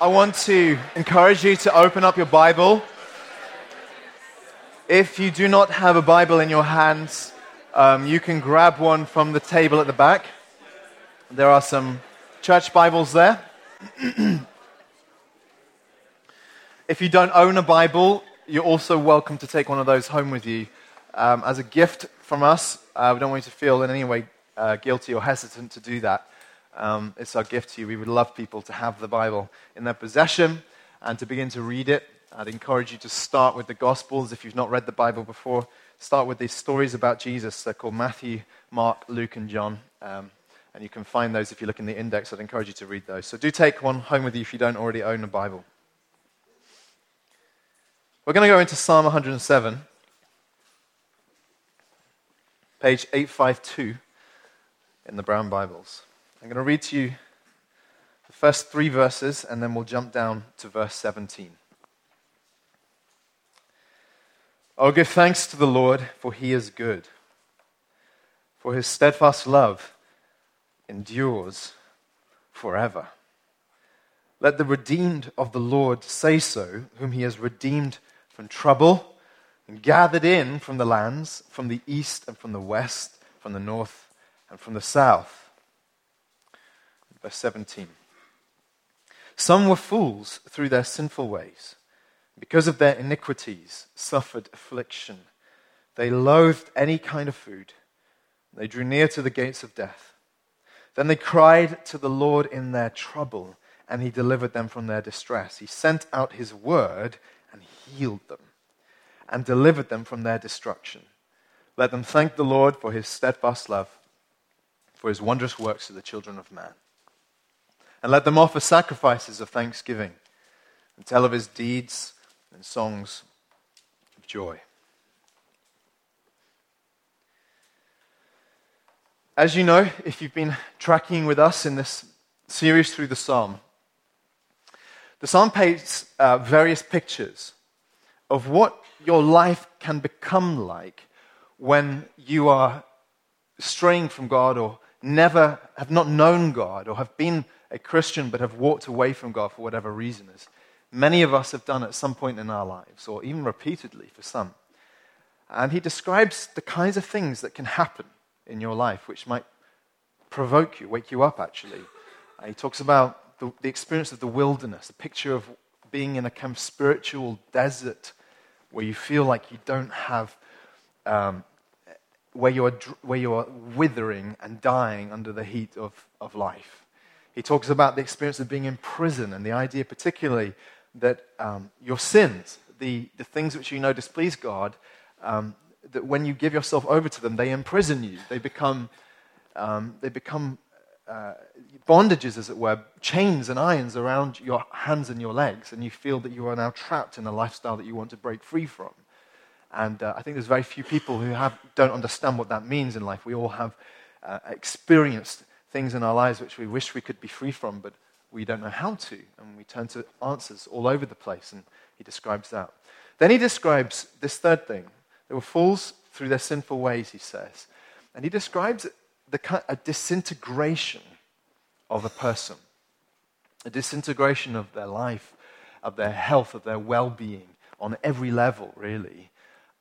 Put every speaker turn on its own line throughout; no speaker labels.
I want to encourage you to open up your Bible. If you do not have a Bible in your hands, um, you can grab one from the table at the back. There are some church Bibles there. if you don't own a Bible, you're also welcome to take one of those home with you um, as a gift from us. Uh, we don't want you to feel in any way uh, guilty or hesitant to do that. Um, it's our gift to you. We would love people to have the Bible in their possession and to begin to read it. I'd encourage you to start with the Gospels if you've not read the Bible before. Start with these stories about Jesus. They're called Matthew, Mark, Luke, and John. Um, and you can find those if you look in the index. I'd encourage you to read those. So do take one home with you if you don't already own a Bible. We're going to go into Psalm 107, page 852 in the Brown Bibles. I'm going to read to you the first three verses, and then we'll jump down to verse 17. Oh, give thanks to the Lord, for he is good, for his steadfast love endures forever. Let the redeemed of the Lord say so, whom he has redeemed from trouble and gathered in from the lands, from the east and from the west, from the north and from the south verse 17. Some were fools through their sinful ways. Because of their iniquities, suffered affliction. They loathed any kind of food. They drew near to the gates of death. Then they cried to the Lord in their trouble, and he delivered them from their distress. He sent out his word and healed them, and delivered them from their destruction. Let them thank the Lord for his steadfast love, for his wondrous works to the children of man and let them offer sacrifices of thanksgiving and tell of his deeds and songs of joy. As you know, if you've been tracking with us in this series through the psalm, the psalm paints uh, various pictures of what your life can become like when you are straying from God or never have not known God or have been a Christian but have walked away from God for whatever reason, as many of us have done at some point in our lives, or even repeatedly for some. And he describes the kinds of things that can happen in your life which might provoke you, wake you up, actually. Uh, he talks about the, the, experience of the wilderness, a picture of being in a kind of spiritual desert where you feel like you don't have, um, where, you're, where you're withering and dying under the heat of, of life. He talks about the experience of being in prison and the idea, particularly, that um, your sins, the, the things which you know displease God, um, that when you give yourself over to them, they imprison you. They become, um, they become uh, bondages, as it were, chains and irons around your hands and your legs, and you feel that you are now trapped in a lifestyle that you want to break free from. And uh, I think there's very few people who have, don't understand what that means in life. We all have uh, experienced things in our lives which we wish we could be free from, but we don't know how to. And we turn to answers all over the place, and he describes that. Then he describes this third thing. They were fools through their sinful ways, he says. And he describes the, a disintegration of a person, a disintegration of their life, of their health, of their well being on every level, really,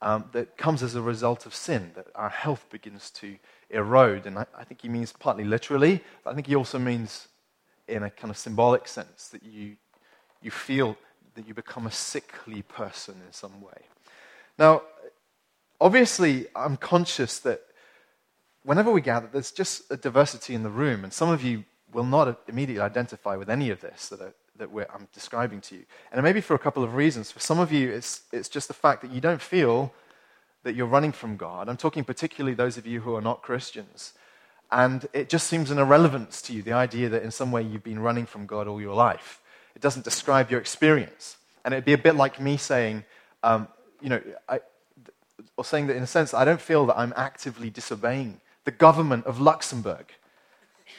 um, that comes as a result of sin, that our health begins to erode. And I, I, think he means partly literally, but I think he also means in a kind of symbolic sense that you, you feel that you become a sickly person in some way. Now, obviously, I'm conscious that whenever we gather, there's just a diversity in the room, and some of you will not immediately identify with any of this that, are, that I'm describing to you. And it may be for a couple of reasons. For some of you, it's, it's just the fact that you don't feel that you're running from God. I'm talking particularly those of you who are not Christians. And it just seems an irrelevance to you, the idea that in some way you've been running from God all your life. It doesn't describe your experience. And it'd be a bit like me saying, um, you know, I, or saying that in a sense, I don't feel that I'm actively disobeying the government of Luxembourg.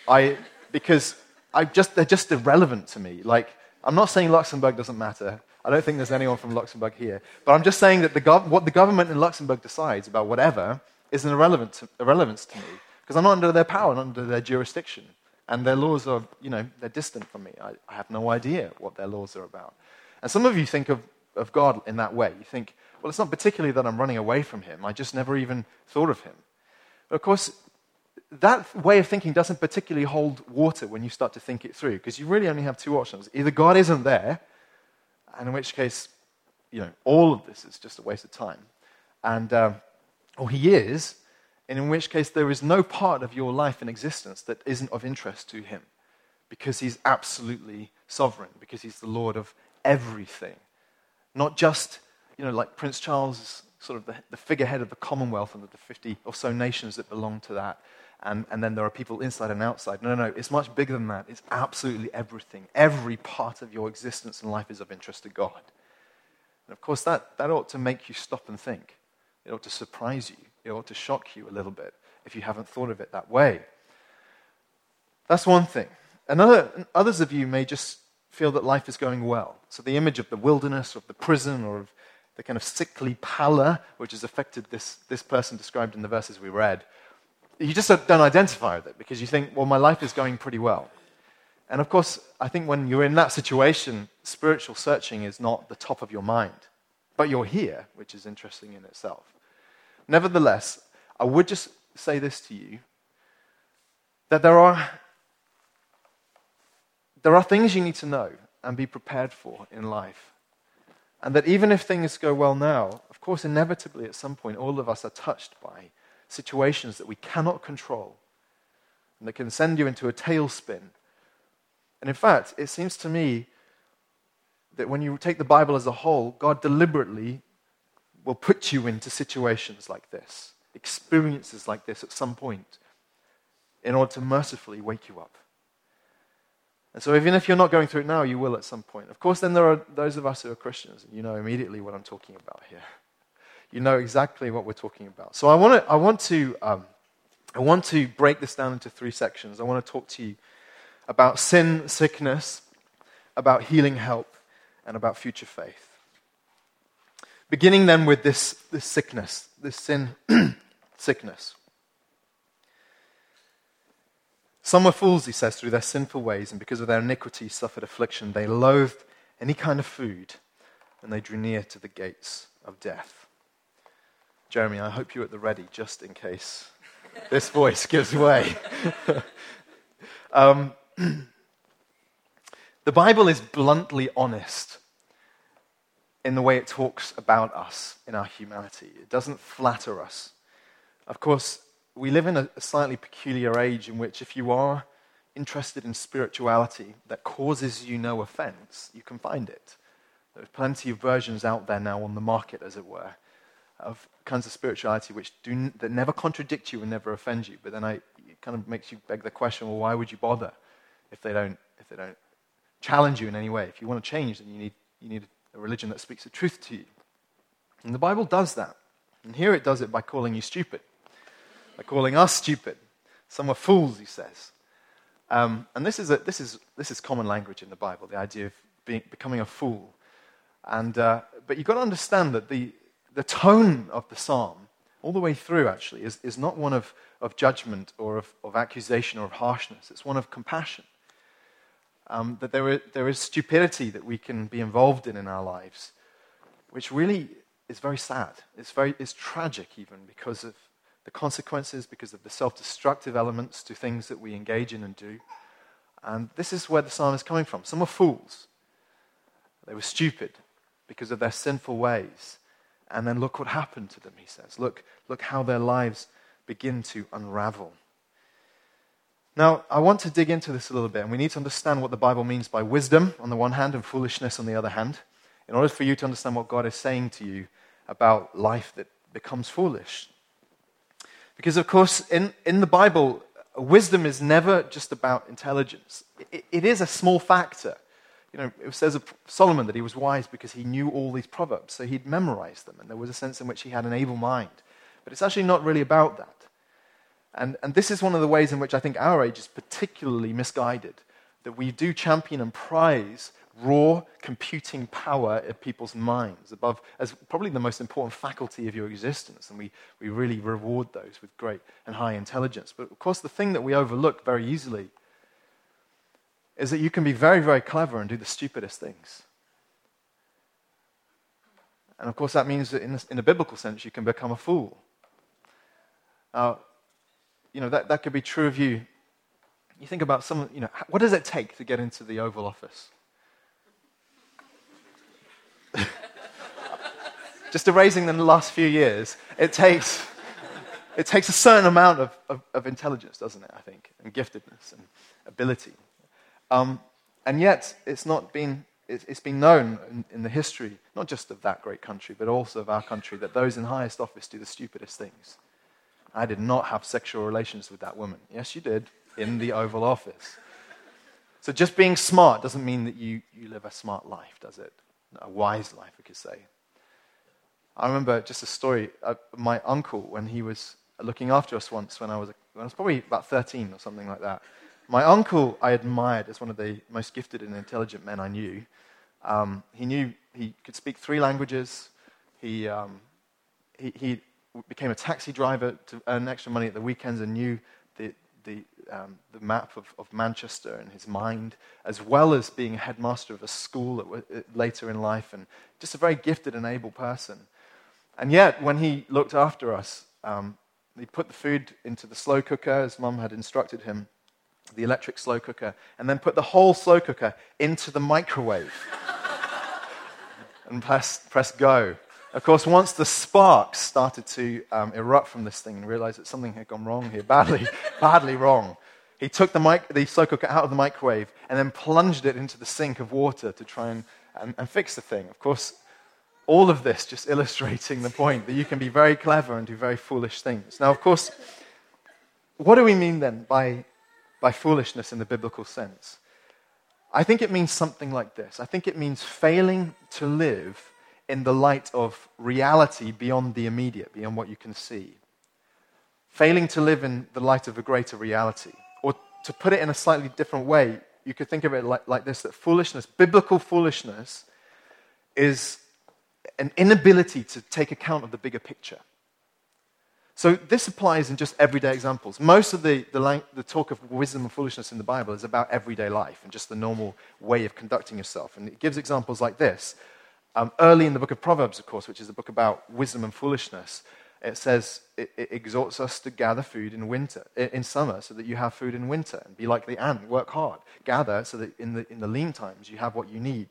I, because I just, they're just irrelevant to me. Like, I'm not saying Luxembourg doesn't matter. I don't think there's anyone from Luxembourg here. But I'm just saying that the gov- what the government in Luxembourg decides about whatever is an irrelevant to, irrelevance to me because I'm not under their power, not under their jurisdiction. And their laws are, you know, they're distant from me. I, I have no idea what their laws are about. And some of you think of, of God in that way. You think, well, it's not particularly that I'm running away from him. I just never even thought of him. But of course, that way of thinking doesn't particularly hold water when you start to think it through, because you really only have two options. Either God isn't there, and in which case, you know, all of this is just a waste of time, and, uh, or He is, and in which case there is no part of your life in existence that isn't of interest to Him, because He's absolutely sovereign, because He's the Lord of everything, not just, you know, like Prince Charles is sort of the, the figurehead of the Commonwealth and the 50 or so nations that belong to that and, and then there are people inside and outside. No, no, no. It's much bigger than that. It's absolutely everything. Every part of your existence and life is of interest to God. And of course, that, that ought to make you stop and think. It ought to surprise you. It ought to shock you a little bit if you haven't thought of it that way. That's one thing. Another, others of you may just feel that life is going well. So the image of the wilderness, or of the prison, or of the kind of sickly pallor which has affected this, this person described in the verses we read, you just don't identify with it because you think, well, my life is going pretty well. And of course, I think when you're in that situation, spiritual searching is not the top of your mind. But you're here, which is interesting in itself. Nevertheless, I would just say this to you that there are, there are things you need to know and be prepared for in life. And that even if things go well now, of course, inevitably at some point, all of us are touched by situations that we cannot control and that can send you into a tailspin. And in fact, it seems to me that when you take the Bible as a whole, God deliberately will put you into situations like this, experiences like this at some point, in order to mercifully wake you up. And so, even if you're not going through it now, you will at some point. Of course, then there are those of us who are Christians, and you know immediately what I'm talking about here you know exactly what we're talking about. So I want to, I want to, um, I want to break this down into three sections. I want to talk to you about sin, sickness, about healing help, and about future faith. Beginning then with this, this sickness, this sin sickness. Some were fools, he says, through their sinful ways, and because of their iniquity suffered affliction. They loathed any kind of food, and they drew near to the gates of death. Jeremy, I hope you're at the ready just in case this voice gives way. um, the Bible is bluntly honest in the way it talks about us in our humanity. It doesn't flatter us. Of course, we live in a slightly peculiar age in which, if you are interested in spirituality that causes you no offense, you can find it. There's plenty of versions out there now on the market, as it were, of kinds of spirituality which do, that never contradict you and never offend you. But then I, it kind of makes you beg the question well, why would you bother if they don't, if they don't challenge you in any way? If you want to change, then you need, you need a religion that speaks the truth to you. And the Bible does that. And here it does it by calling you stupid, by calling us stupid. Some are fools, he says. Um, and this is, a, this, is, this is common language in the Bible, the idea of being, becoming a fool. And, uh, but you've got to understand that the, the tone of the psalm, all the way through actually, is, is not one of, of judgment or of, of accusation or of harshness. It's one of compassion. Um, that there there is stupidity that we can be involved in in our lives, which really is very sad. It's, very, it's tragic, even because of the consequences, because of the self destructive elements to things that we engage in and do. And this is where the psalm is coming from. Some were fools, they were stupid because of their sinful ways. And then look what happened to them, he says. Look, look how their lives begin to unravel. Now, I want to dig into this a little bit, and we need to understand what the Bible means by wisdom on the one hand and foolishness on the other hand, in order for you to understand what God is saying to you about life that becomes foolish. Because, of course, in, in the Bible, wisdom is never just about intelligence, it, it is a small factor you know, it says of Solomon that he was wise because he knew all these proverbs, so he'd memorized them, and there was a sense in which he had an able mind. But it's actually not really about that. And, and this is one of the ways in which I think our age is particularly misguided, that we do champion and prize raw computing power in people's minds above as probably the most important faculty of your existence and we, we really reward those with great and high intelligence but of course the thing that we overlook very easily is that you can be very, very clever and do the stupidest things. And of course, that means that in, a, in a biblical sense, you can become a fool. Now, you know, that, that could be true of you. You think about some, you know, what does it take to get into the Oval Office? Just erasing the last few years, it takes, it takes a certain amount of, of, of intelligence, doesn't it, I think, and giftedness and ability. Um, and yet, it's not been it's been known in, the history, not just of that great country, but also of our country, that those in highest office do the stupidest things. I did not have sexual relations with that woman. Yes, you did, in the Oval Office. So just being smart doesn't mean that you, you live a smart life, does it? A wise life, we could say. I remember just a story of my uncle when he was looking after us once when I was, when I was probably about 13 or something like that. My uncle I admired as one of the most gifted and intelligent men I knew. Um, he knew he could speak three languages. He, um, he, he, became a taxi driver to earn extra money at the weekends and knew the, the, um, the map of, of, Manchester in his mind, as well as being a headmaster of a school w- uh, later in life, and just a very gifted and able person. And yet, when he looked after us, um, he put the food into the slow cooker, as mum had instructed him, the electric slow cooker, and then put the whole slow cooker into the microwave and press, press go. Of course, once the sparks started to um, erupt from this thing and realized that something had gone wrong here, badly, badly wrong, he took the, mic- the slow cooker out of the microwave and then plunged it into the sink of water to try and, and, and fix the thing. Of course, all of this just illustrating the point that you can be very clever and do very foolish things. Now, of course, what do we mean then by by foolishness in the biblical sense. I think it means something like this I think it means failing to live in the light of reality beyond the immediate, beyond what you can see. Failing to live in the light of a greater reality. Or to put it in a slightly different way, you could think of it like, like this that foolishness, biblical foolishness, is an inability to take account of the bigger picture. So this applies in just everyday examples. Most of the, the, the, talk of wisdom and foolishness in the Bible is about everyday life and just the normal way of conducting yourself. And it gives examples like this. Um, early in the book of Proverbs, of course, which is a book about wisdom and foolishness, it says it, it exhorts us to gather food in winter, in summer, so that you have food in winter, and be like the ant, work hard, gather so that in the, in the lean times you have what you need.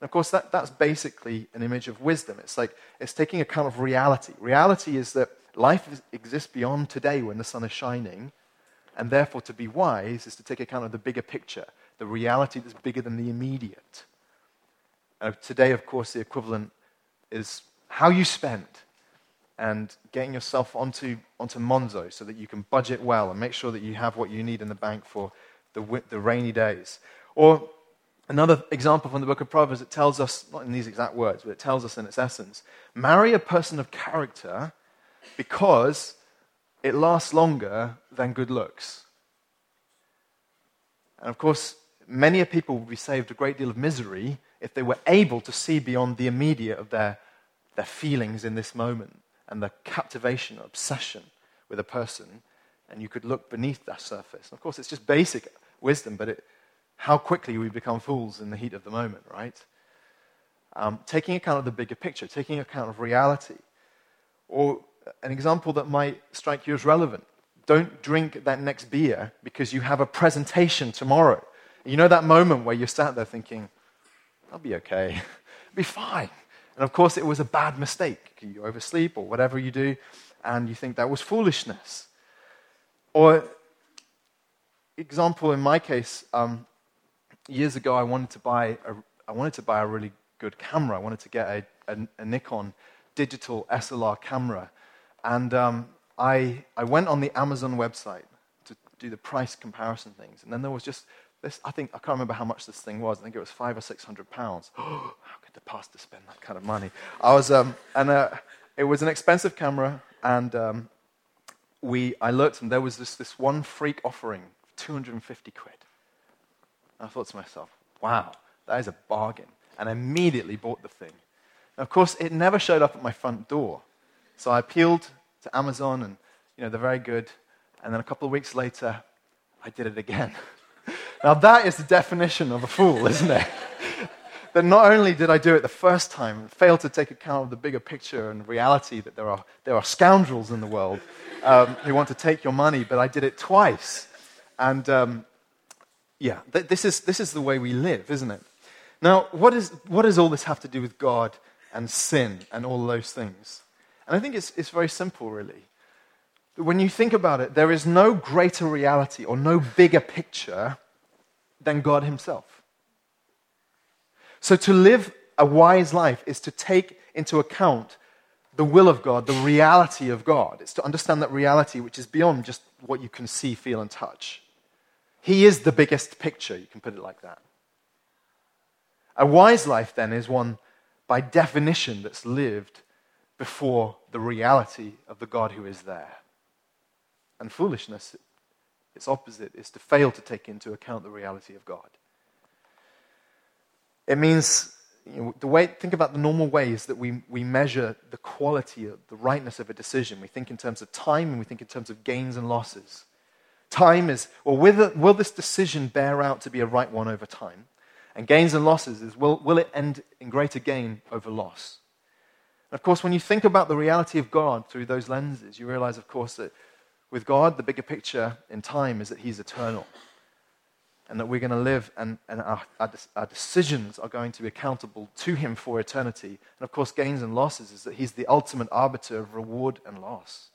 And of course, that, that's basically an image of wisdom. It's like it's taking account of reality. Reality is that Life exists beyond today when the sun is shining, and therefore to be wise is to take account of the bigger picture, the reality that's bigger than the immediate. Uh, today, of course, the equivalent is how you spend and getting yourself onto, onto Monzo so that you can budget well and make sure that you have what you need in the bank for the, the rainy days. Or another example from the book of Proverbs, it tells us, not in these exact words, but it tells us in its essence marry a person of character because it lasts longer than good looks. And of course, many people would be saved a great deal of misery if they were able to see beyond the immediate of their, their feelings in this moment and the captivation obsession with a person, and you could look beneath that surface. of course, it's just basic wisdom, but it, how quickly we become fools in the heat of the moment, right? Um, taking account of the bigger picture, taking account of reality. Or an example that might strike you as relevant. Don't drink that next beer because you have a presentation tomorrow. You know that moment where you're sat there thinking, I'll be okay, I'll be fine. And of course, it was a bad mistake. You oversleep or whatever you do, and you think that was foolishness. Or, example in my case, um, years ago, I wanted to buy a, I wanted to buy a really good camera. I wanted to get a, a, a Nikon digital SLR camera. And um, I, I went on the Amazon website to do the price comparison things. And then there was just this, I think, I can't remember how much this thing was. I think it was five or six hundred pounds. how could the pastor spend that kind of money? I was, um, and uh, it was an expensive camera. And um, we, I looked, and there was this, this one freak offering, 250 quid. And I thought to myself, wow, that is a bargain. And I immediately bought the thing. Of course, it never showed up at my front door. So I appealed to Amazon, and you know they're very good. And then a couple of weeks later, I did it again. Now, that is the definition of a fool, isn't it? that not only did I do it the first time, fail to take account of the bigger picture and reality that there are, there are scoundrels in the world um, who want to take your money, but I did it twice. And um, yeah, th- this, is, this is the way we live, isn't it? Now, what, is, what does all this have to do with God and sin and all those things? And I think it's, it's very simple, really. When you think about it, there is no greater reality or no bigger picture than God Himself. So to live a wise life is to take into account the will of God, the reality of God. It's to understand that reality which is beyond just what you can see, feel, and touch. He is the biggest picture, you can put it like that. A wise life, then, is one by definition that's lived before the reality of the God who is there. And foolishness, its opposite, is to fail to take into account the reality of God. It means you know, the way, think about the normal ways that we, we measure the quality, of the rightness of a decision. We think in terms of time and we think in terms of gains and losses. Time is, well, will, will this decision bear out to be a right one over time? And gains and losses is, will, will it end in greater gain over loss? Of course, when you think about the reality of God through those lenses, you realize, of course, that with God, the bigger picture in time is that He's eternal and that we're going to live and, and our, our, our, decisions are going to be accountable to him for eternity. And of course, gains and losses is that he's the ultimate arbiter of reward and loss.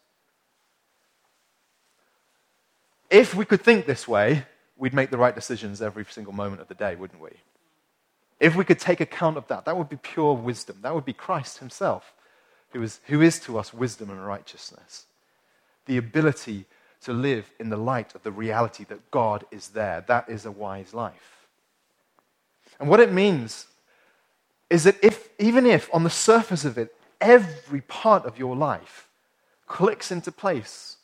If we could think this way, we'd make the right decisions every single moment of the day, wouldn't we? If we could take account of that, that would be pure wisdom. That would be Christ himself, who is, who is to us wisdom and righteousness. The ability to live in the light of the reality that God is there. That is a wise life. And what it means is that if, even if on the surface of it, every part of your life clicks into place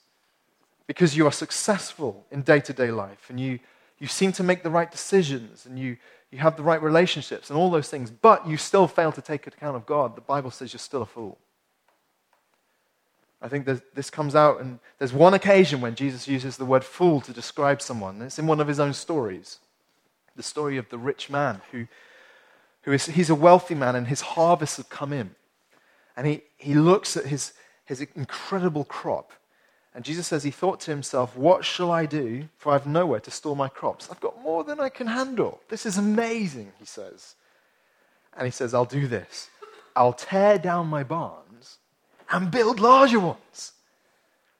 because you are successful in day to day life and you, you seem to make the right decisions and you, you have the right relationships and all those things, but you still fail to take account of God, the Bible says you're still a fool. I think this comes out, and there's one occasion when Jesus uses the word fool to describe someone. It's in one of his own stories. The story of the rich man who, who is, he's a wealthy man, and his harvests have come in. And he, he looks at his, his incredible crop. And Jesus says he thought to himself, What shall I do? For I have nowhere to store my crops. I've got more than I can handle. This is amazing, he says. And he says, I'll do this. I'll tear down my barns and build larger ones.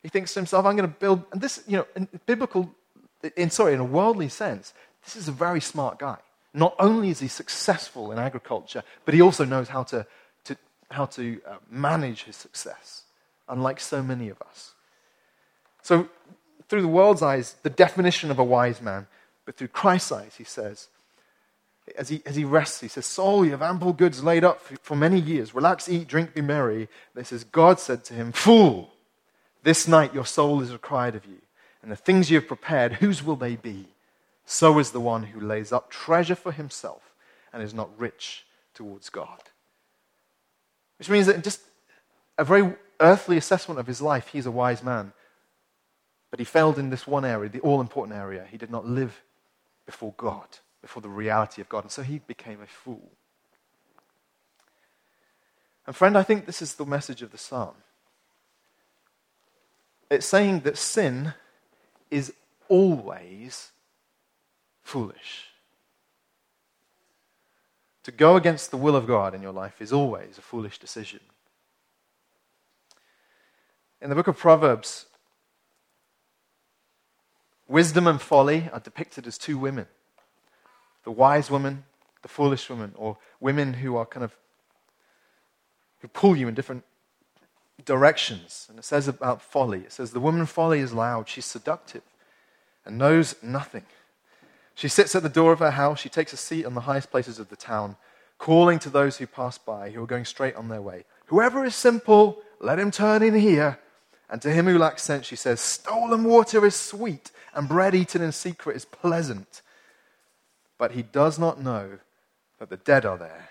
He thinks to himself, I'm going to build, and this, you know, in biblical, in, sorry, in a worldly sense, this is a very smart guy. Not only is he successful in agriculture, but he also knows how to, to how to uh, manage his success, unlike so many of us. So, through the world's eyes, the definition of a wise man, but through Christ's eyes, he says, as he, as he rests, he says, Soul, you have ample goods laid up for, for many years. Relax, eat, drink, be merry. This says, God said to him, Fool, this night your soul is required of you. And the things you have prepared, whose will they be? So is the one who lays up treasure for himself and is not rich towards God. Which means that just a very earthly assessment of his life, he's a wise man. But he failed in this one area, the all important area. He did not live before God before the reality of God. And so he became a fool. And, friend, I think this is the message of the psalm. It's saying that sin is always foolish. To go against the will of God in your life is always a foolish decision. In the book of Proverbs, wisdom and folly are depicted as two women the wise woman, the foolish woman, or women who are kind of who pull you in different directions. And it says about folly, it says the woman folly is loud, she's seductive, and knows nothing. She sits at the door of her house, she takes a seat on the highest places of the town, calling to those who pass by, who are going straight on their way. Whoever is simple, let him turn in here. And to him who lacks sense, she says, Stolen water is sweet, and bread eaten in secret is pleasant but he does not know that the dead are there,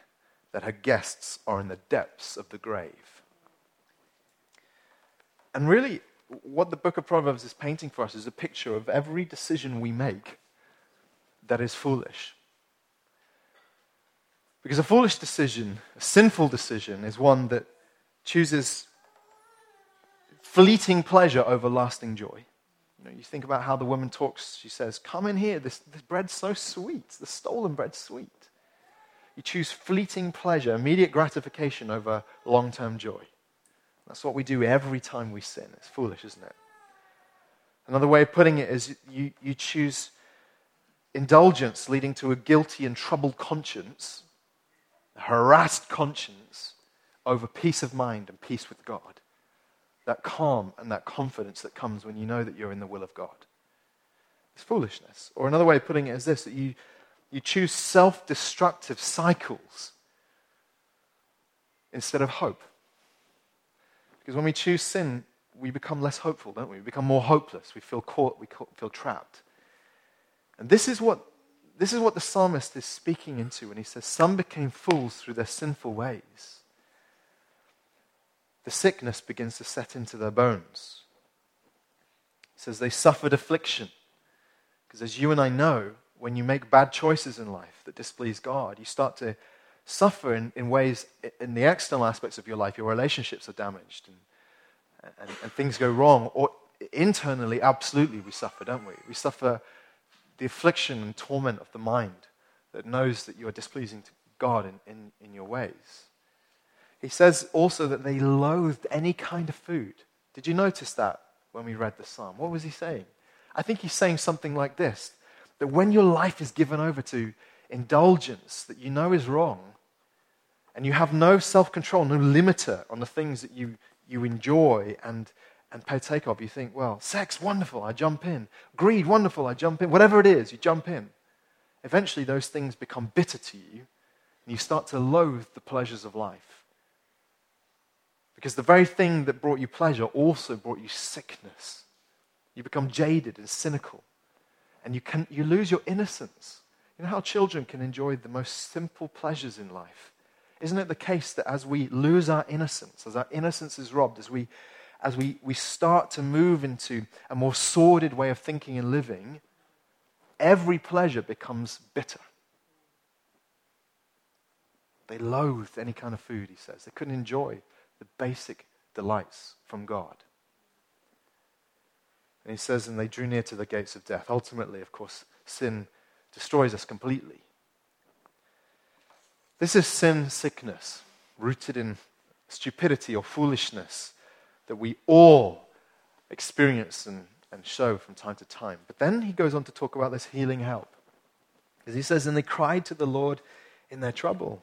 that her guests are in the depths of the grave. And really, what the book of Proverbs is painting for us is a picture of every decision we make that is foolish. Because a foolish decision, a sinful decision, is one that chooses fleeting pleasure over lasting joy. You, know, you think about how the woman talks. She says, Come in here. This, this bread's so sweet. The stolen bread's sweet. You choose fleeting pleasure, immediate gratification over long term joy. That's what we do every time we sin. It's foolish, isn't it? Another way of putting it is you, you choose indulgence leading to a guilty and troubled conscience, a harassed conscience, over peace of mind and peace with God. That calm and that confidence that comes when you know that you're in the will of God. It's foolishness. Or another way of putting it is this that you, you choose self destructive cycles instead of hope. Because when we choose sin, we become less hopeful, don't we? We become more hopeless. We feel caught, we feel trapped. And this is what, this is what the psalmist is speaking into when he says, Some became fools through their sinful ways. The sickness begins to set into their bones. He says they suffered affliction. Because as you and I know, when you make bad choices in life that displease God, you start to suffer in, in ways in the external aspects of your life. Your relationships are damaged and, and, and things go wrong. Or internally, absolutely, we suffer, don't we? We suffer the affliction and torment of the mind that knows that you are displeasing to God in, in, in your ways. He says also that they loathed any kind of food. Did you notice that when we read the psalm? What was he saying? I think he's saying something like this that when your life is given over to indulgence that you know is wrong, and you have no self control, no limiter on the things that you, you enjoy and and partake of, you think, well, sex, wonderful, I jump in. Greed, wonderful, I jump in. Whatever it is, you jump in. Eventually, those things become bitter to you, and you start to loathe the pleasures of life. Because the very thing that brought you pleasure also brought you sickness. You become jaded and cynical, and you, can, you lose your innocence. You know how children can enjoy the most simple pleasures in life? Isn't it the case that as we lose our innocence, as our innocence is robbed, as we as we, we start to move into a more sordid way of thinking and living, every pleasure becomes bitter. They loathed any kind of food, he says. They couldn't enjoy the basic delights from God. And he says, and they drew near to the gates of death. Ultimately, of course, sin destroys us completely. This is sin sickness, rooted in stupidity or foolishness that we all experience and, and show from time to time. But then he goes on to talk about this healing help. Because he says, And they cried to the Lord in their trouble,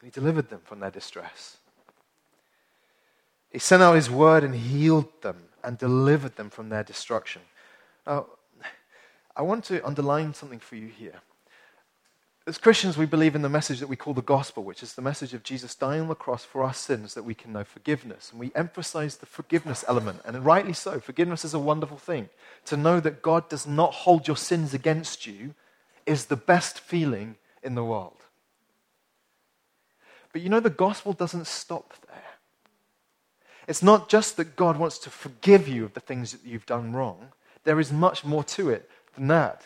and he delivered them from their distress. He sent out his word and healed them and delivered them from their destruction. Now, I want to underline something for you here. As Christians, we believe in the message that we call the gospel, which is the message of Jesus dying on the cross for our sins that we can know forgiveness. And we emphasize the forgiveness element, and rightly so. Forgiveness is a wonderful thing. To know that God does not hold your sins against you is the best feeling in the world. But you know, the gospel doesn't stop there. It's not just that God wants to forgive you of the things that you've done wrong, there is much more to it than that.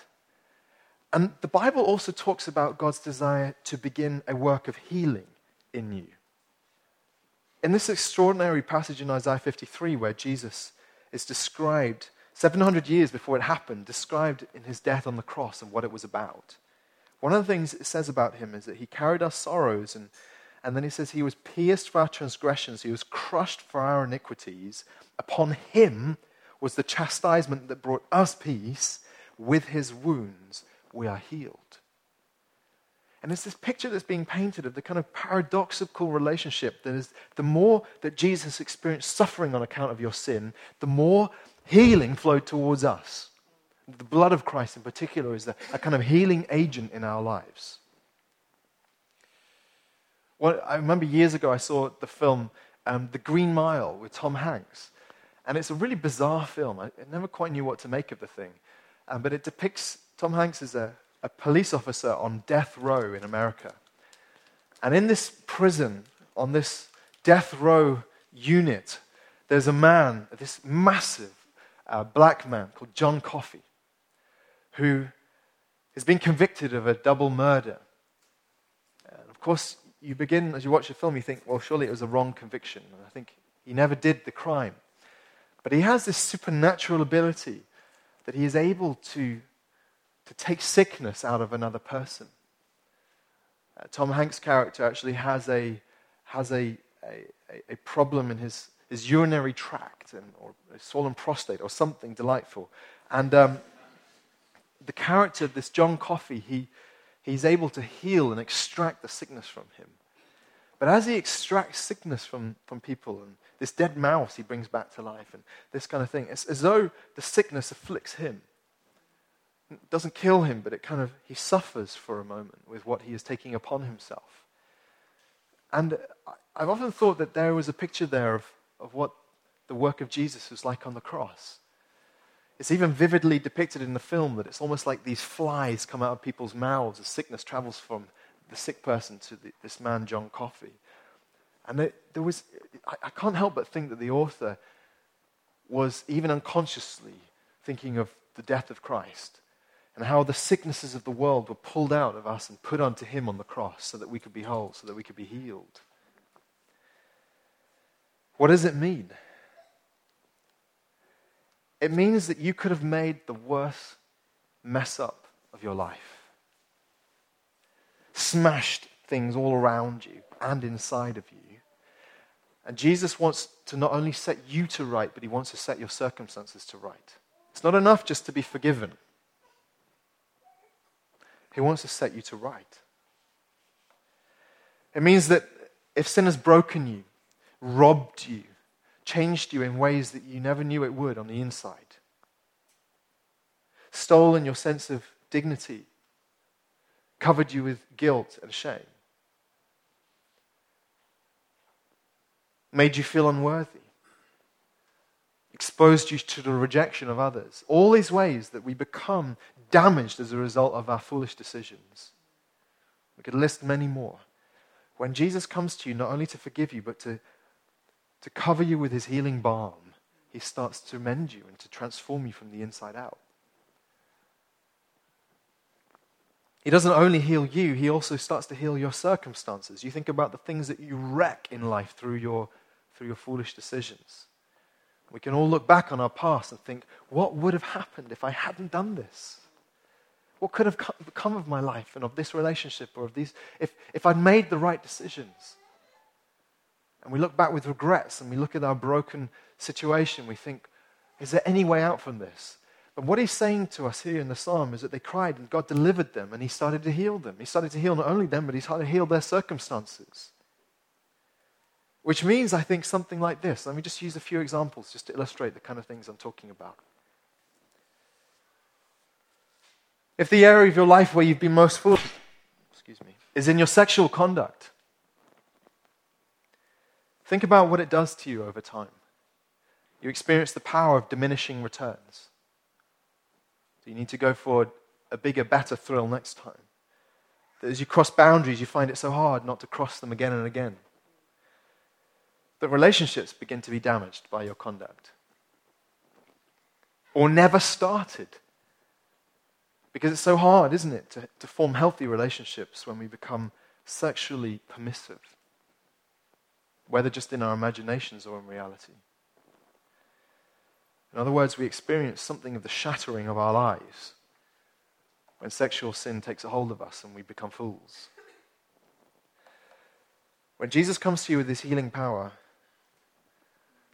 And the Bible also talks about God's desire to begin a work of healing in you. In this extraordinary passage in Isaiah 53, where Jesus is described 700 years before it happened, described in his death on the cross and what it was about. One of the things it says about him is that he carried our sorrows, and, and then he says he was pierced for our transgressions, he was crushed for our iniquities. Upon him was the chastisement that brought us peace. With his wounds, we are healed. And it's this picture that's being painted of the kind of paradoxical relationship that is the more that Jesus experienced suffering on account of your sin, the more healing flowed towards us. The blood of Christ, in particular, is a kind of healing agent in our lives. Well, I remember years ago I saw the film um, The Green Mile with Tom Hanks. And it's a really bizarre film. I, never quite knew what to make of the thing. Um, but it depicts Tom Hanks as a, a police officer on death row in America. And in this prison, on this death row unit, there's a man, this massive uh, black man called John Coffey, who has been convicted of a double murder. And of course, you begin, as you watch the film, you think, well, surely it was a wrong conviction. And I think he never did the crime. But he has this supernatural ability that he is able to, to take sickness out of another person. Uh, Tom Hanks' character actually has a, has a, a, a problem in his, his urinary tract and, or a swollen prostate or something delightful. And um, the character, this John Coffey, he, he's able to heal and extract the sickness from him. But as he extracts sickness from, from people, and this dead mouse he brings back to life, and this kind of thing, it's as though the sickness afflicts him. It doesn't kill him, but it kind of, he suffers for a moment with what he is taking upon himself. And I've often thought that there was a picture there of, of what the work of Jesus was like on the cross. It's even vividly depicted in the film that it's almost like these flies come out of people's mouths as sickness travels from the sick person to the, this man, John Coffey. And there, there was, I, I can't help but think that the author was even unconsciously thinking of the death of Christ and how the sicknesses of the world were pulled out of us and put onto him on the cross so that we could be whole, so that we could be healed. What does it mean? It means that you could have made the worst mess up of your life, smashed things all around you and inside of you. And Jesus wants to not only set you to right, but he wants to set your circumstances to right. It's not enough just to be forgiven, he wants to set you to right. It means that if sin has broken you, robbed you, changed you in ways that you never knew it would on the inside. Stolen your sense of dignity, covered you with guilt and shame, made you feel unworthy, exposed you to the rejection of others. All these ways that we become damaged as a result of our foolish decisions. We could list many more. When Jesus comes to you, not only to forgive you, but to to cover you with his healing balm, he starts to mend you and to transform you from the inside out. He doesn't only heal you, he also starts to heal your circumstances. You think about the things that you wreck in life through your, through your foolish decisions. We can all look back on our past and think, what would have happened if I hadn't done this? What could have become of my life and of this relationship or of these, if, if I'd made the right decisions? And we look back with regrets and we look at our broken situation, we think, is there any way out from this? But what he's saying to us here in the psalm is that they cried and God delivered them and he started to heal them. He started to heal not only them, but he started to heal their circumstances. Which means, I think, something like this. Let me just use a few examples just to illustrate the kind of things I'm talking about. If the area of your life where you've been most full, excuse me, is in your sexual conduct, Think about what it does to you over time. You experience the power of diminishing returns. So you need to go for a bigger, better thrill next time. That as you cross boundaries, you find it so hard not to cross them again and again. That relationships begin to be damaged by your conduct. Or never started. Because it's so hard, isn't it, to, to form healthy relationships when we become sexually permissive whether just in our imaginations or in reality. In other words, we experience something of the shattering of our lives when sexual sin takes a hold of us and we become fools. When Jesus comes to you with his healing power,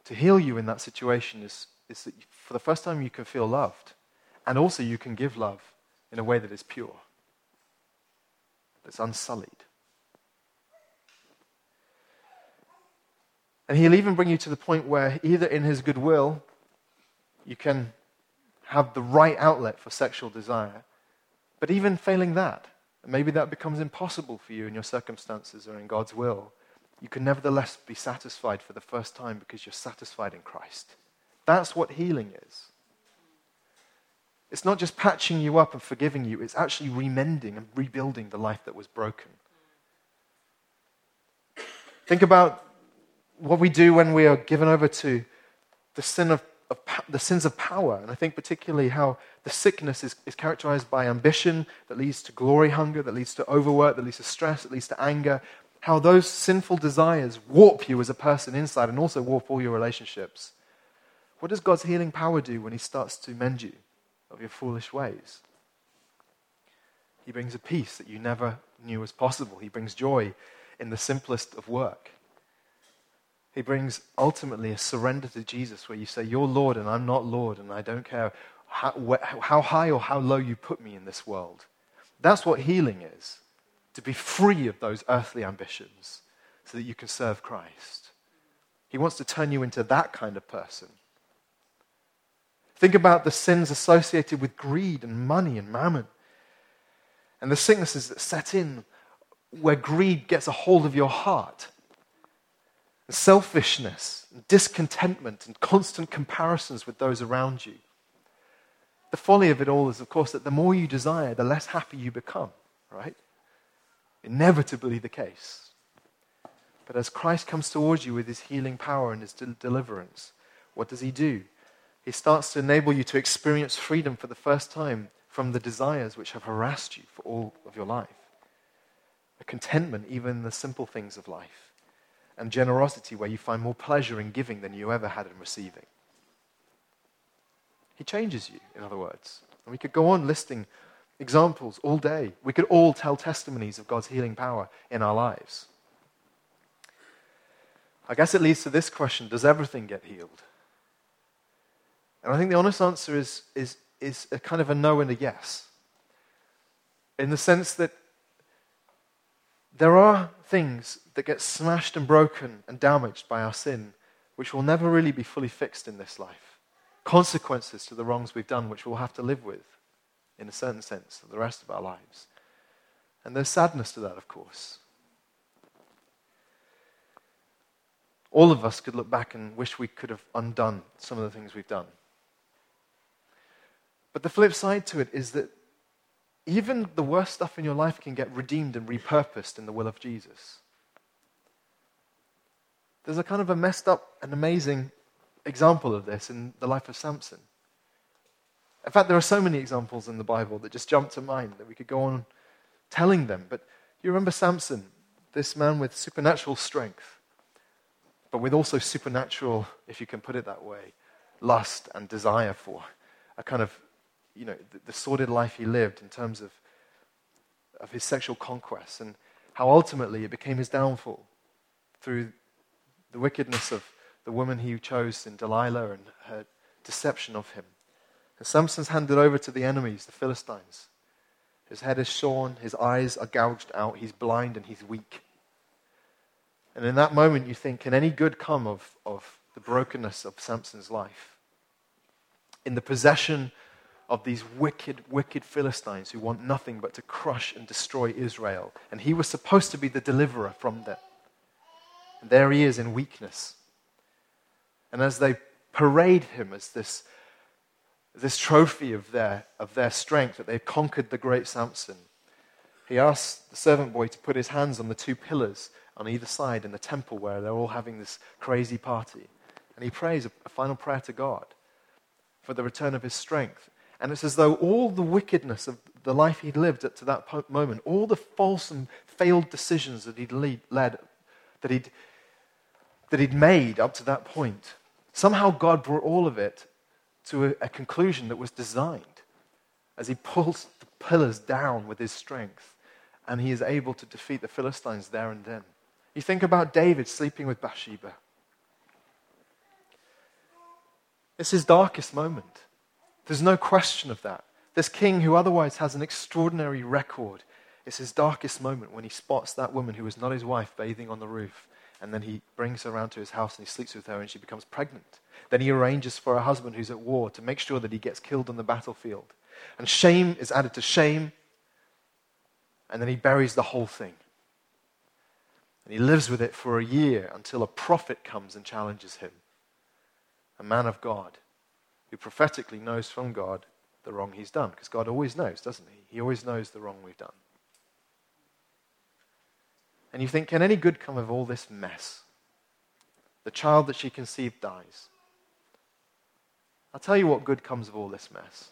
to heal you in that situation is, is that for the first time you can feel loved, and also you can give love in a way that is pure, that's unsullied. And he'll even bring you to the point where, either in his goodwill, you can have the right outlet for sexual desire, but even failing that, maybe that becomes impossible for you in your circumstances or in God's will, you can nevertheless be satisfied for the first time because you're satisfied in Christ. That's what healing is. It's not just patching you up and forgiving you, it's actually remending and rebuilding the life that was broken. Think about what we do when we are given over to the sin of of the sins of power. And I think particularly how the sickness is, is characterized by ambition that leads to glory hunger, that leads to overwork, that leads to stress, that leads to anger. How those sinful desires warp you as a person inside and also warp all your relationships. What does God's healing power do when He starts to mend you of your foolish ways? He brings a peace that you never knew was possible. He brings joy in the simplest of work. He brings ultimately a surrender to Jesus where you say, You're Lord and I'm not Lord, and I don't care how, wh- how high or how low you put me in this world. That's what healing is to be free of those earthly ambitions so that you can serve Christ. He wants to turn you into that kind of person. Think about the sins associated with greed and money and mammon, and the sicknesses that set in where greed gets a hold of your heart selfishness, discontentment, and constant comparisons with those around you. The folly of it all is, of course, that the more you desire, the less happy you become, right? Inevitably the case. But as Christ comes towards you with his healing power and his deliverance, what does he do? He starts to enable you to experience freedom for the first time from the desires which have harassed you for all of your life. A contentment even in the simple things of life and generosity where you find more pleasure in giving than you ever had in receiving. He changes you, in other words. And we could go on listing examples all day. We could all tell testimonies of God's healing power in our lives. I guess it leads to this question Does everything get healed? And I think the honest answer is, is, is a kind of a no and a yes. In the sense that there are things that get smashed and broken and damaged by our sin, which will never really be fully fixed in this life. Consequences to the wrongs we've done, which we'll have to live with, in a certain sense, for the rest of our lives. And there's sadness to that, of course. All of us could look back and wish we could have undone some of the things we've done. But the flip side to it is that even the worst stuff in your life can get redeemed and repurposed in the will of Jesus. There's a kind of a messed up and amazing example of this in the life of Samson. In fact, there are so many examples in the Bible that just jump to mind that we could go on telling them. But you remember Samson, this man with supernatural strength, but with also supernatural, if you can put it that way, lust and desire for a kind of you know, the, the sordid life he lived in terms of, of his sexual conquests and how ultimately it became his downfall through the wickedness of the woman he chose in Delilah and her deception of him. And Samson's handed over to the enemies, the Philistines. His head is shorn, his eyes are gouged out, he's blind and he's weak. And in that moment, you think, can any good come of, of the brokenness of Samson's life? In the possession of these wicked, wicked Philistines who want nothing but to crush and destroy Israel. And he was supposed to be the deliverer from them. And there he is in weakness. And as they parade him as this, this trophy of their, of their strength, that they've conquered the great Samson, he asks the servant boy to put his hands on the two pillars on either side in the temple where they're all having this crazy party. And he prays a, a final prayer to God for the return of his strength. And it's as though all the wickedness of the life he'd lived up to that moment, all the false and failed decisions that he'd lead, led, that he'd, that he'd made up to that point, somehow God brought all of it to a, a conclusion that was designed as he pulls the pillars down with his strength and he is able to defeat the Philistines there and then. You think about David sleeping with Bathsheba. It's his darkest moment. There's no question of that. This king, who otherwise has an extraordinary record, it's his darkest moment when he spots that woman who is not his wife bathing on the roof. And then he brings her around to his house and he sleeps with her and she becomes pregnant. Then he arranges for a husband who's at war to make sure that he gets killed on the battlefield. And shame is added to shame. And then he buries the whole thing. And he lives with it for a year until a prophet comes and challenges him, a man of God who prophetically knows from God the wrong he's done. Because God always knows, doesn't he? He always knows the wrong we've done. And you think, can any good come of all this mess? The child that she conceived dies. I'll tell you what good comes of all this mess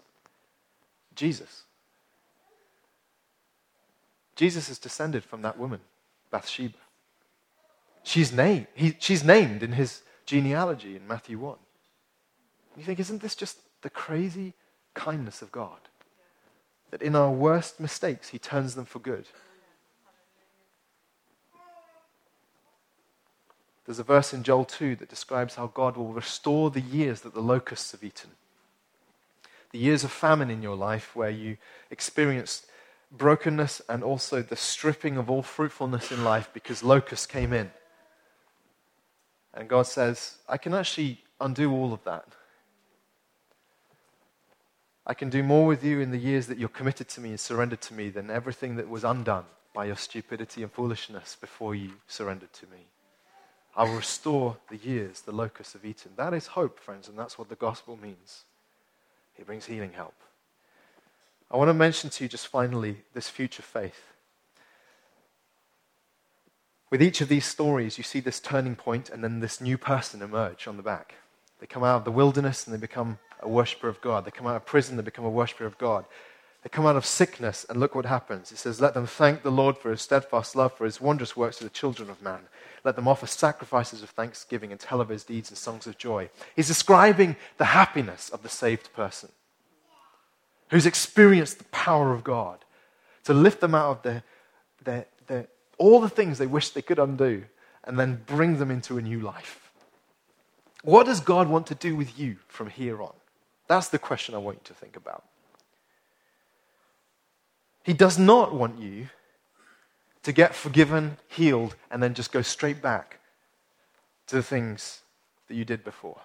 Jesus. Jesus is descended from that woman, Bathsheba. She's named, he, she's named in his genealogy in Matthew 1. You think, isn't this just the crazy kindness of God? That in our worst mistakes, he turns them for good. There's a verse in Joel 2 that describes how God will restore the years that the locusts have eaten. The years of famine in your life where you experienced brokenness and also the stripping of all fruitfulness in life because locusts came in. And God says, I can actually undo all of that. I can do more with you in the years that you're committed to me and surrendered to me than everything that was undone by your stupidity and foolishness before you surrendered to me. I will restore the years the locusts have eaten. That is hope, friends, and that's what the gospel means. It brings healing help. I want to mention to you just finally this future faith. With each of these stories, you see this turning point and then this new person emerge on the back. They come out of the wilderness and they become a worshiper of God. They come out of prison, they become a worshiper of God. They come out of sickness, and look what happens. It says, Let them thank the Lord for his steadfast love, for his wondrous works to the children of man. Let them offer sacrifices of thanksgiving and tell of his deeds and songs of joy. He's describing the happiness of the saved person who's experienced the power of God to lift them out of their, their, their, all the things they wish they could undo and then bring them into a new life. What does God want to do with you from here on? That's the question I want you to think about. He does not want you to get forgiven, healed, and then just go straight back to the things that you did before.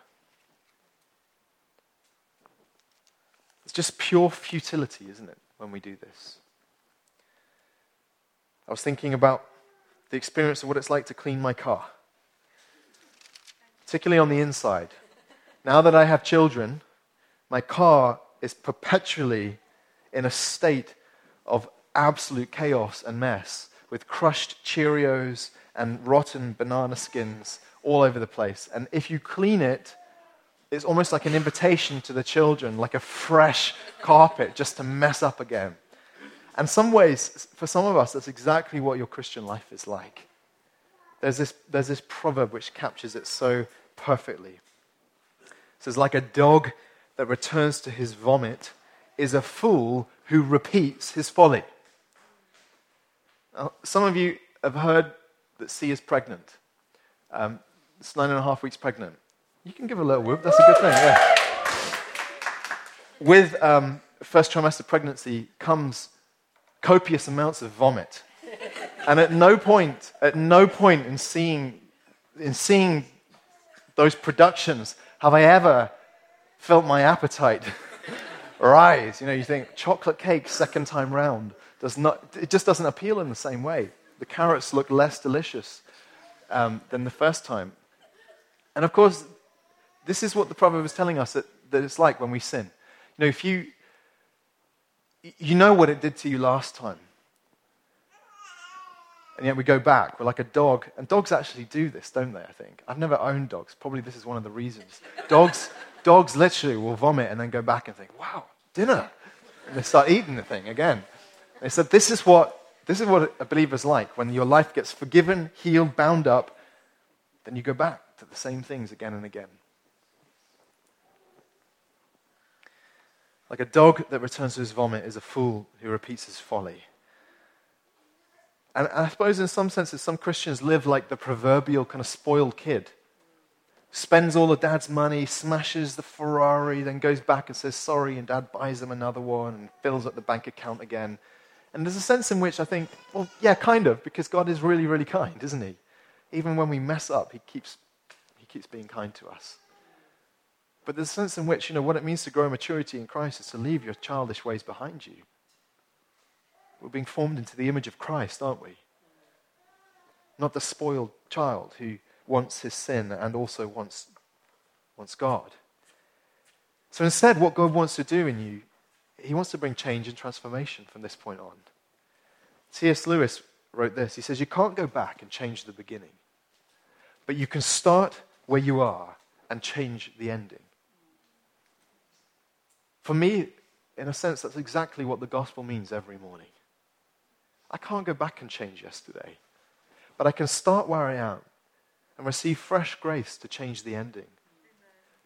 It's just pure futility, isn't it, when we do this? I was thinking about the experience of what it's like to clean my car, particularly on the inside. Now that I have children, my car is perpetually in a state of absolute chaos and mess with crushed Cheerios and rotten banana skins all over the place. And if you clean it, it's almost like an invitation to the children, like a fresh carpet just to mess up again. And some ways, for some of us, that's exactly what your Christian life is like. There's this, there's this proverb which captures it so perfectly. It says, like a dog that returns to his vomit is a fool who repeats his folly. Now, some of you have heard that C is pregnant. Um, it's nine and a half weeks pregnant. You can give a little whoop. That's a good thing. Yeah. With um, first trimester pregnancy comes copious amounts of vomit. And at no point, at no point in seeing, in seeing those productions have I ever felt my appetite rise. You know, you think chocolate cake second time round does not, it just doesn't appeal in the same way. The carrots look less delicious um, than the first time. And of course, this is what the proverb is telling us that, that it's like when we sin. You know, if you, you know what it did to you last time. And yet we go back. We're like a dog. And dogs actually do this, don't they? I think. I've never owned dogs. Probably this is one of the reasons. Dogs, dogs literally will vomit and then go back and think, wow, dinner. And they start eating the thing again. They said, this is what this is what a believer's like. When your life gets forgiven, healed, bound up, then you go back to the same things again and again. Like a dog that returns to his vomit is a fool who repeats his folly. And I suppose, in some senses, some Christians live like the proverbial kind of spoiled kid spends all of dad's money, smashes the Ferrari, then goes back and says sorry, and dad buys them another one and fills up the bank account again. And there's a sense in which I think, well, yeah, kind of, because God is really, really kind, isn't He? Even when we mess up, He keeps, he keeps being kind to us. But there's a sense in which, you know, what it means to grow maturity in Christ is to leave your childish ways behind you. We're being formed into the image of Christ, aren't we? Not the spoiled child who wants his sin and also wants, wants God. So instead, what God wants to do in you, he wants to bring change and transformation from this point on. C.S. Lewis wrote this. He says, You can't go back and change the beginning, but you can start where you are and change the ending. For me, in a sense, that's exactly what the gospel means every morning. I can't go back and change yesterday, but I can start where I am and receive fresh grace to change the ending,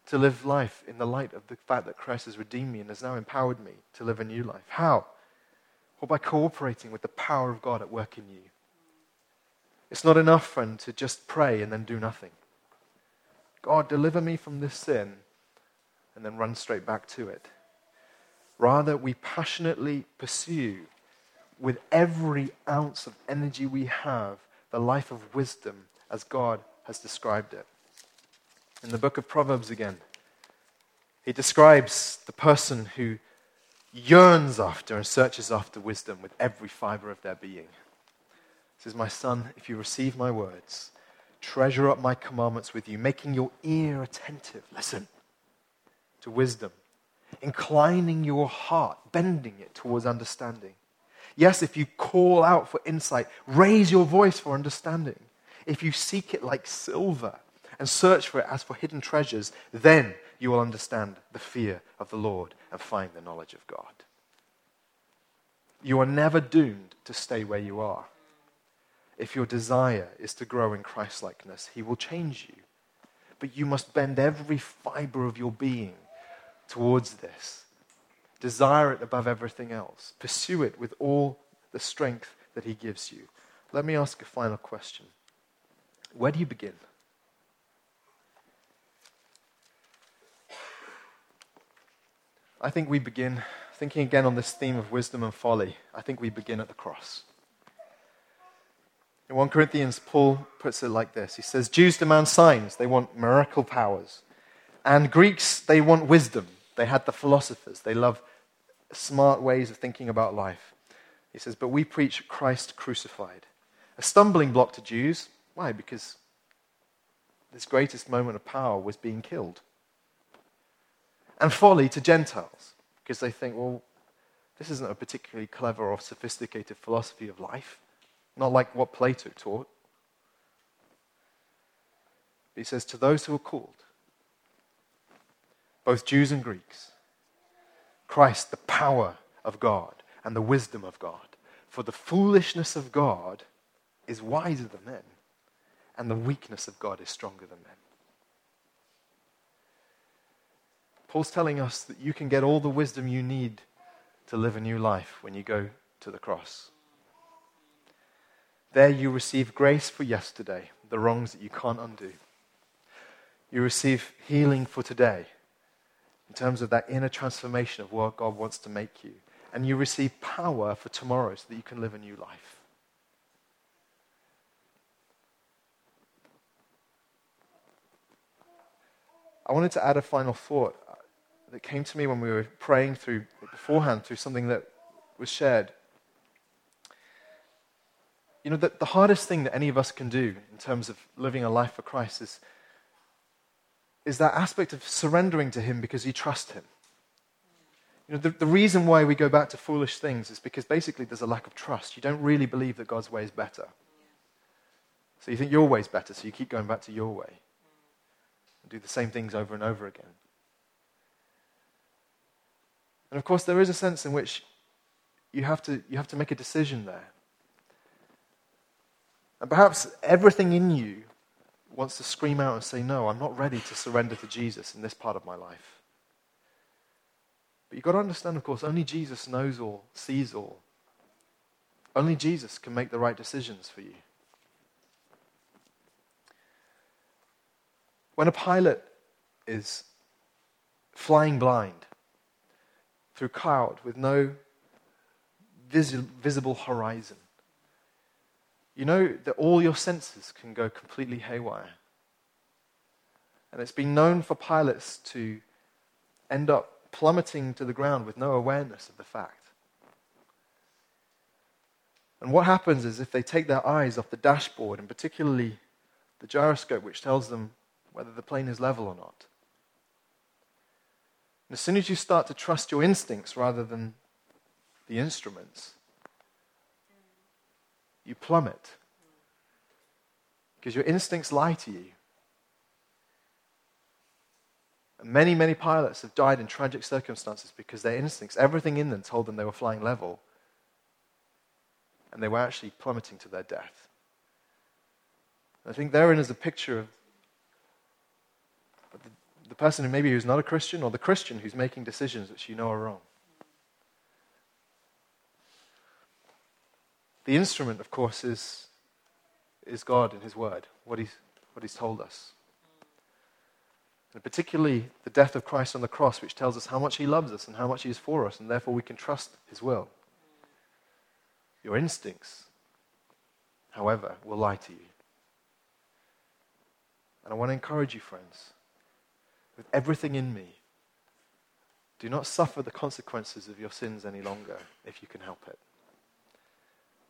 to live life in the light of the fact that Christ has redeemed me and has now empowered me to live a new life. How? Well, by cooperating with the power of God at work in you. It's not enough, friend, to just pray and then do nothing. God, deliver me from this sin, and then run straight back to it. Rather, we passionately pursue with every ounce of energy we have the life of wisdom as God has described it. In the book of Proverbs again, he describes the person who yearns after and searches after wisdom with every fiber of their being. He says, My son, if you receive my words, treasure up my commandments with you, making your ear attentive. Listen to wisdom, inclining your heart, bending it towards understanding. Yes, if you call out for insight, raise your voice for understanding. If you seek it like silver and search for it as for hidden treasures, then you will understand the fear of the Lord and find the knowledge of God. You are never doomed to stay where you are. If your desire is to grow in Christlikeness, He will change you. But you must bend every fiber of your being towards this. Desire it above everything else. Pursue it with all the strength that He gives you. Let me ask a final question Where do you begin? I think we begin, thinking again on this theme of wisdom and folly, I think we begin at the cross. In 1 Corinthians, Paul puts it like this He says, Jews demand signs, they want miracle powers. And Greeks, they want wisdom. They had the philosophers, they love smart ways of thinking about life. He says, But we preach Christ crucified. A stumbling block to Jews. Why? Because this greatest moment of power was being killed. And folly to Gentiles, because they think, well, this isn't a particularly clever or sophisticated philosophy of life, not like what Plato taught. He says, To those who are called, both Jews and Greeks, Christ, the power of God and the wisdom of God. For the foolishness of God is wiser than men, and the weakness of God is stronger than men. Paul's telling us that you can get all the wisdom you need to live a new life when you go to the cross. There you receive grace for yesterday, the wrongs that you can't undo. You receive healing for today, in terms of that inner transformation of what God wants to make you. And you receive power for tomorrow so that you can live a new life. I wanted to add a final thought uh, that came to me when we were praying through beforehand through something that was shared. You know, the, the hardest thing that any of us can do in terms of living a life for Christ is is that aspect of surrendering to Him because you trust Him. You know, the, the reason why we go back to foolish things is because basically there's a lack of trust. You don't really believe that God's way is better. So you think your way is better, so you keep going back to your way and do the same things over and over again. And of course, there is a sense in which you have to, you have to make a decision there. And perhaps everything in you wants to scream out and say, No, I'm not ready to surrender to Jesus in this part of my life. But you've got to understand, of course, only Jesus knows all, sees all. Only Jesus can make the right decisions for you. When a pilot is flying blind through cloud with no visi- visible horizon, you know that all your senses can go completely haywire. And it's been known for pilots to end up plummeting to the ground with no awareness of the fact. And what happens is if they take their eyes off the dashboard, and particularly the gyroscope, which tells them whether the plane is level or not, and as soon as you start to trust your instincts rather than the instruments, you plummet. Because your instincts lie to you. And Many, many pilots have died in tragic circumstances because their instincts, everything in them, told them they were flying level, and they were actually plummeting to their death. I think therein is a picture of the, person who maybe who's not a Christian or the Christian who's making decisions which you know are wrong. The instrument, of course, is, is God and His Word, what he's, what he's told us. And particularly the death of Christ on the cross, which tells us how much He loves us and how much He is for us, and therefore we can trust His will. Your instincts, however, will lie to you. And I want to encourage you, friends, with everything in me, do not suffer the consequences of your sins any longer if you can help it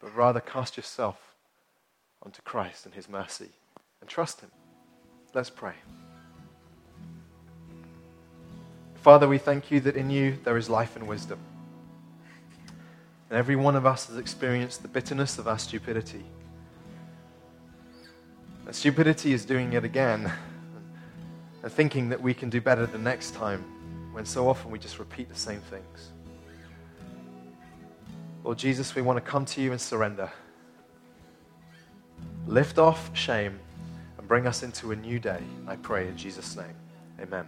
but rather cast yourself onto Christ and His mercy and trust Him. Let's pray. Father, we thank you that in you there is life and wisdom. And every one of us has experienced the bitterness of our stupidity. And stupidity is doing it again and thinking that we can do better the next time when so often we just repeat the same things. Lord Jesus, we want to come to you and surrender. Lift off shame and bring us into a new day, I pray in Jesus' name. Amen.